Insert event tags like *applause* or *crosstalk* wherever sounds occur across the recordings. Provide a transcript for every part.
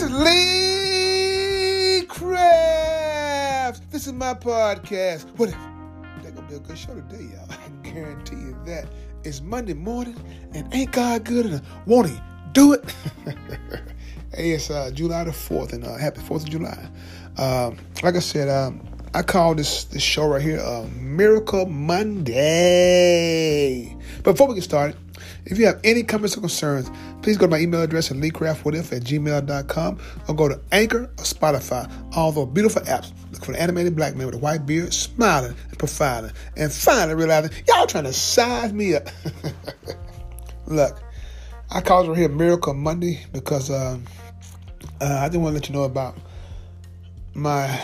This is Lee Craft. This is my podcast. What if? That's gonna be a good show today, y'all. *laughs* I guarantee you that. It's Monday morning, and ain't God good enough? Won't He do it? *laughs* hey, it's uh, July the fourth, and uh, happy Fourth of July. Um, like I said, um, I call this this show right here uh, Miracle Monday. Before we get started, if you have any comments or concerns, please go to my email address at leecraftwhatif at gmail.com or go to Anchor or Spotify, all those beautiful apps. Look for the animated black man with a white beard, smiling and profiling, and finally realizing y'all trying to size me up. *laughs* Look, I called right here Miracle Monday because uh, uh, I just want to let you know about my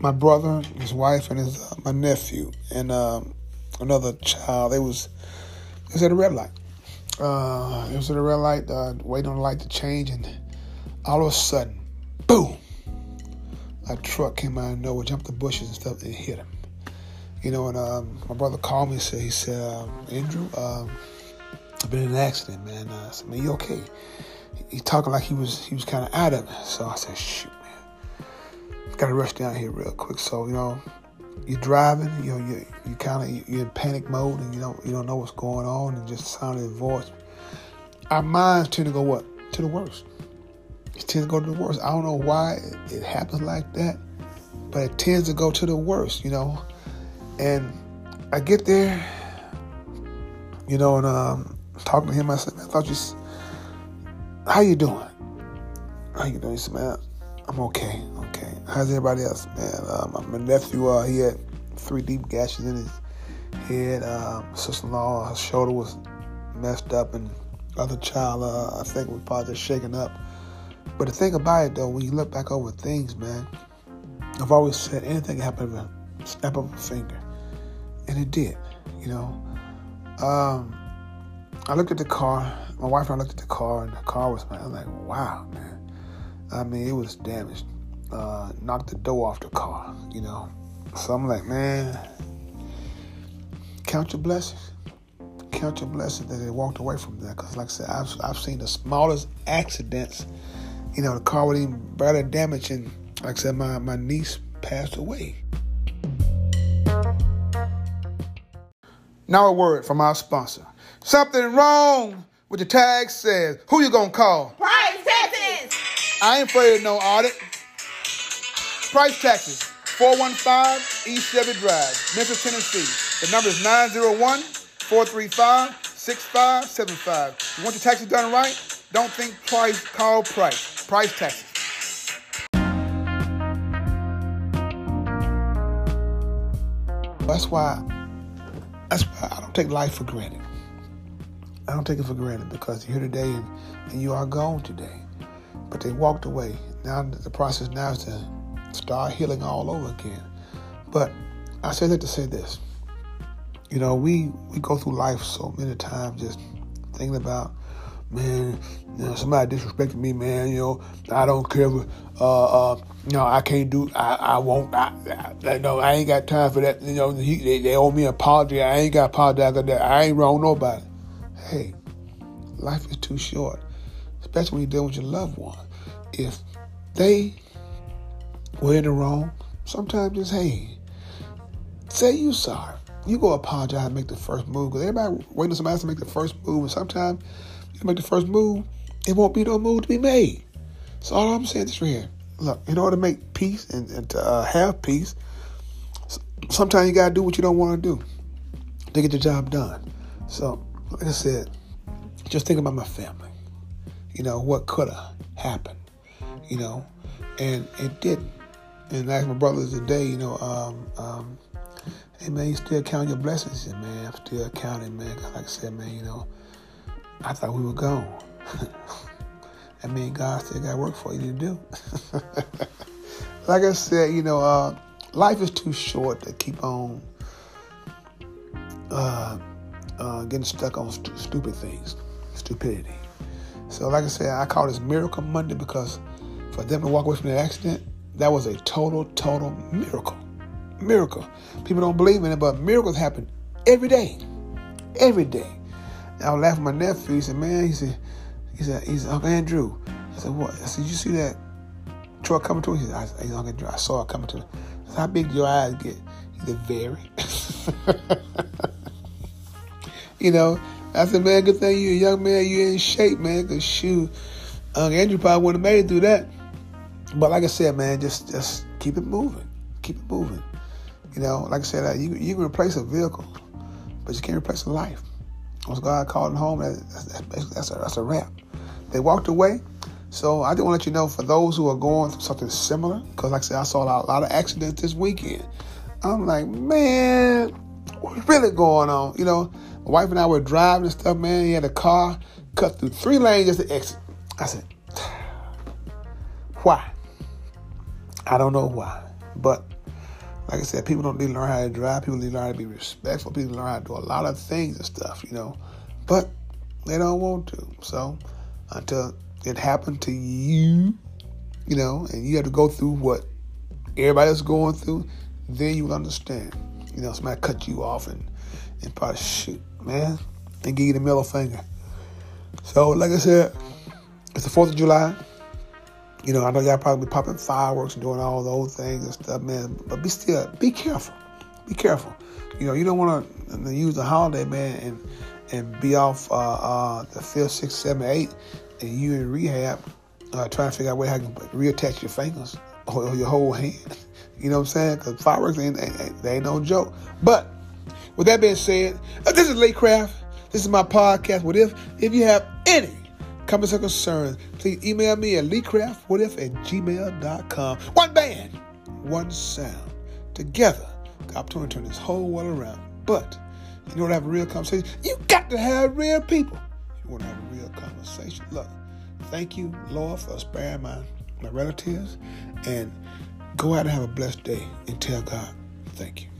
my brother, his wife, and his uh, my nephew, and um, another child. They was it was at a red light. Uh, it was at a red light, uh, waiting on the light to change, and all of a sudden, boom! A truck came out of nowhere, jumped the bushes and stuff, and hit him. You know, and um, my brother called me and said, he said, uh, Andrew, um, I've been in an accident, man. Uh, I said, man, you okay? He, he talking like he was he was kind of out of it. So I said, shoot, man, got to rush down here real quick. So you know, you're driving, you know, you you kind of you're in panic mode and you don't you don't know what's going on and just sound of the voice. Our minds tend to go what to the worst. It tends to go to the worst. I don't know why it, happens like that, but it tends to go to the worst, you know. And I get there, you know, and um, talking to him, I said, "Man, I thought you, how you doing? How you doing?" He said, "Man, I'm okay, okay. How's everybody else, man? Um, my nephew, uh, he had three deep gashes in his head. Um, sister-in-law, her shoulder was messed up, and other child, uh, I think, was probably just shaken up. But the thing about it, though, when you look back over things, man, I've always said anything can happen with a snap of a finger, and it did. You know, um, I looked at the car. My wife and I looked at the car, and the car was, I'm like, wow, man. I mean, it was damaged. Uh, knocked the door off the car, you know. So I'm like, man, count your blessings. Count your blessings that they walked away from that. Because, like I said, I've, I've seen the smallest accidents. You know, the car was even barely damaged, and like I said, my, my niece passed away. Now a word from our sponsor. Something wrong with the tag says, who you gonna call? Price Taxes! I ain't afraid of no audit. Price taxes, 415 East Chevy Drive, Memphis, Tennessee. The number is 901 435 6575. You want your taxes done right? Don't think twice, call Price. Price taxes. That's why, that's why I don't take life for granted. I don't take it for granted because you're here today and, and you are gone today. But they walked away. Now the process now is to start healing all over again. But I say that to say this. You know, we, we go through life so many times just thinking about, man, you know, somebody disrespected me, man, you know, I don't care, if, uh, uh, you know, I can't do, I, I won't, I, I, no, I ain't got time for that, you know, he, they, they owe me an apology, I ain't got apologize for that, I ain't wrong nobody. Hey, life is too short, especially when you're dealing with your loved one. If they in the wrong, sometimes just, hey, say you sorry. You go apologize and make the first move. Because everybody waiting for somebody to make the first move. And sometimes you make the first move, it won't be no move to be made. So all I'm saying is right here. Look, in order to make peace and, and to uh, have peace, sometimes you got to do what you don't want to do to get the job done. So, like I said, just think about my family. You know, what could have happened, you know, and it didn't. And like my brothers today, you know, um, um, hey man, you still count your blessings, said, man. I'm still counting, man. like I said, man, you know, I thought we were gone. *laughs* I mean, God still got work for you to do. *laughs* like I said, you know, uh, life is too short to keep on uh, uh, getting stuck on stu- stupid things, stupidity. So, like I said, I call this Miracle Monday because for them to walk away from that accident, that was a total, total miracle. Miracle. People don't believe in it, but miracles happen every day. Every day. And I was laughing my nephew. He said, man, he said, he said, he said, Uncle Andrew, I said, what? I said, you see that truck coming to me? He said, I, I saw it coming to me. I said, how big do your eyes get? He said, very. *laughs* you know, I said, man, good thing you a young man, you in shape, man, because shoot, Uncle Andrew probably wouldn't have made it through that. But like I said, man, just just keep it moving. Keep it moving. You know, like I said, uh, you, you can replace a vehicle, but you can't replace a life. Once God called them home, that's, that's, that's, a, that's a wrap. They walked away. So I just want to let you know for those who are going through something similar, because like I said, I saw a lot, of accidents this weekend. I'm like, man, what's really going on? You know, my wife and I were driving and stuff, man. He had a car cut through three lanes just to exit. I said, *sighs* why? I don't know why. But like I said, people don't need to learn how to drive. People need to learn how to be respectful. People learn how to do a lot of things and stuff, you know. But they don't want to. So until it happened to you, you know, and you have to go through what everybody else going through, then you will understand. You know, somebody cut you off and, and probably shoot, man, and give you the middle finger. So, like I said, it's the 4th of July. You know, I know y'all probably be popping fireworks and doing all those things and stuff, man. But be still, be careful. Be careful. You know, you don't want to use the holiday, man, and and be off uh, uh, the fifth, sixth, seventh, eighth, and you in rehab uh, trying to figure out where I can reattach your fingers *laughs* or your whole hand. *laughs* You know what I'm saying? Because fireworks ain't, ain't, they ain't no joke. But with that being said, uh, this is Lee Craft. This is my podcast. What if if you have comments or concerns, please email me at leecraftwhatif at gmail.com. One band, one sound. Together, God to turn this whole world around. But you want to have a real conversation? You got to have real people. You want to have a real conversation. Look, thank you, Lord, for sparing my, my relatives. And go out and have a blessed day and tell God, thank you.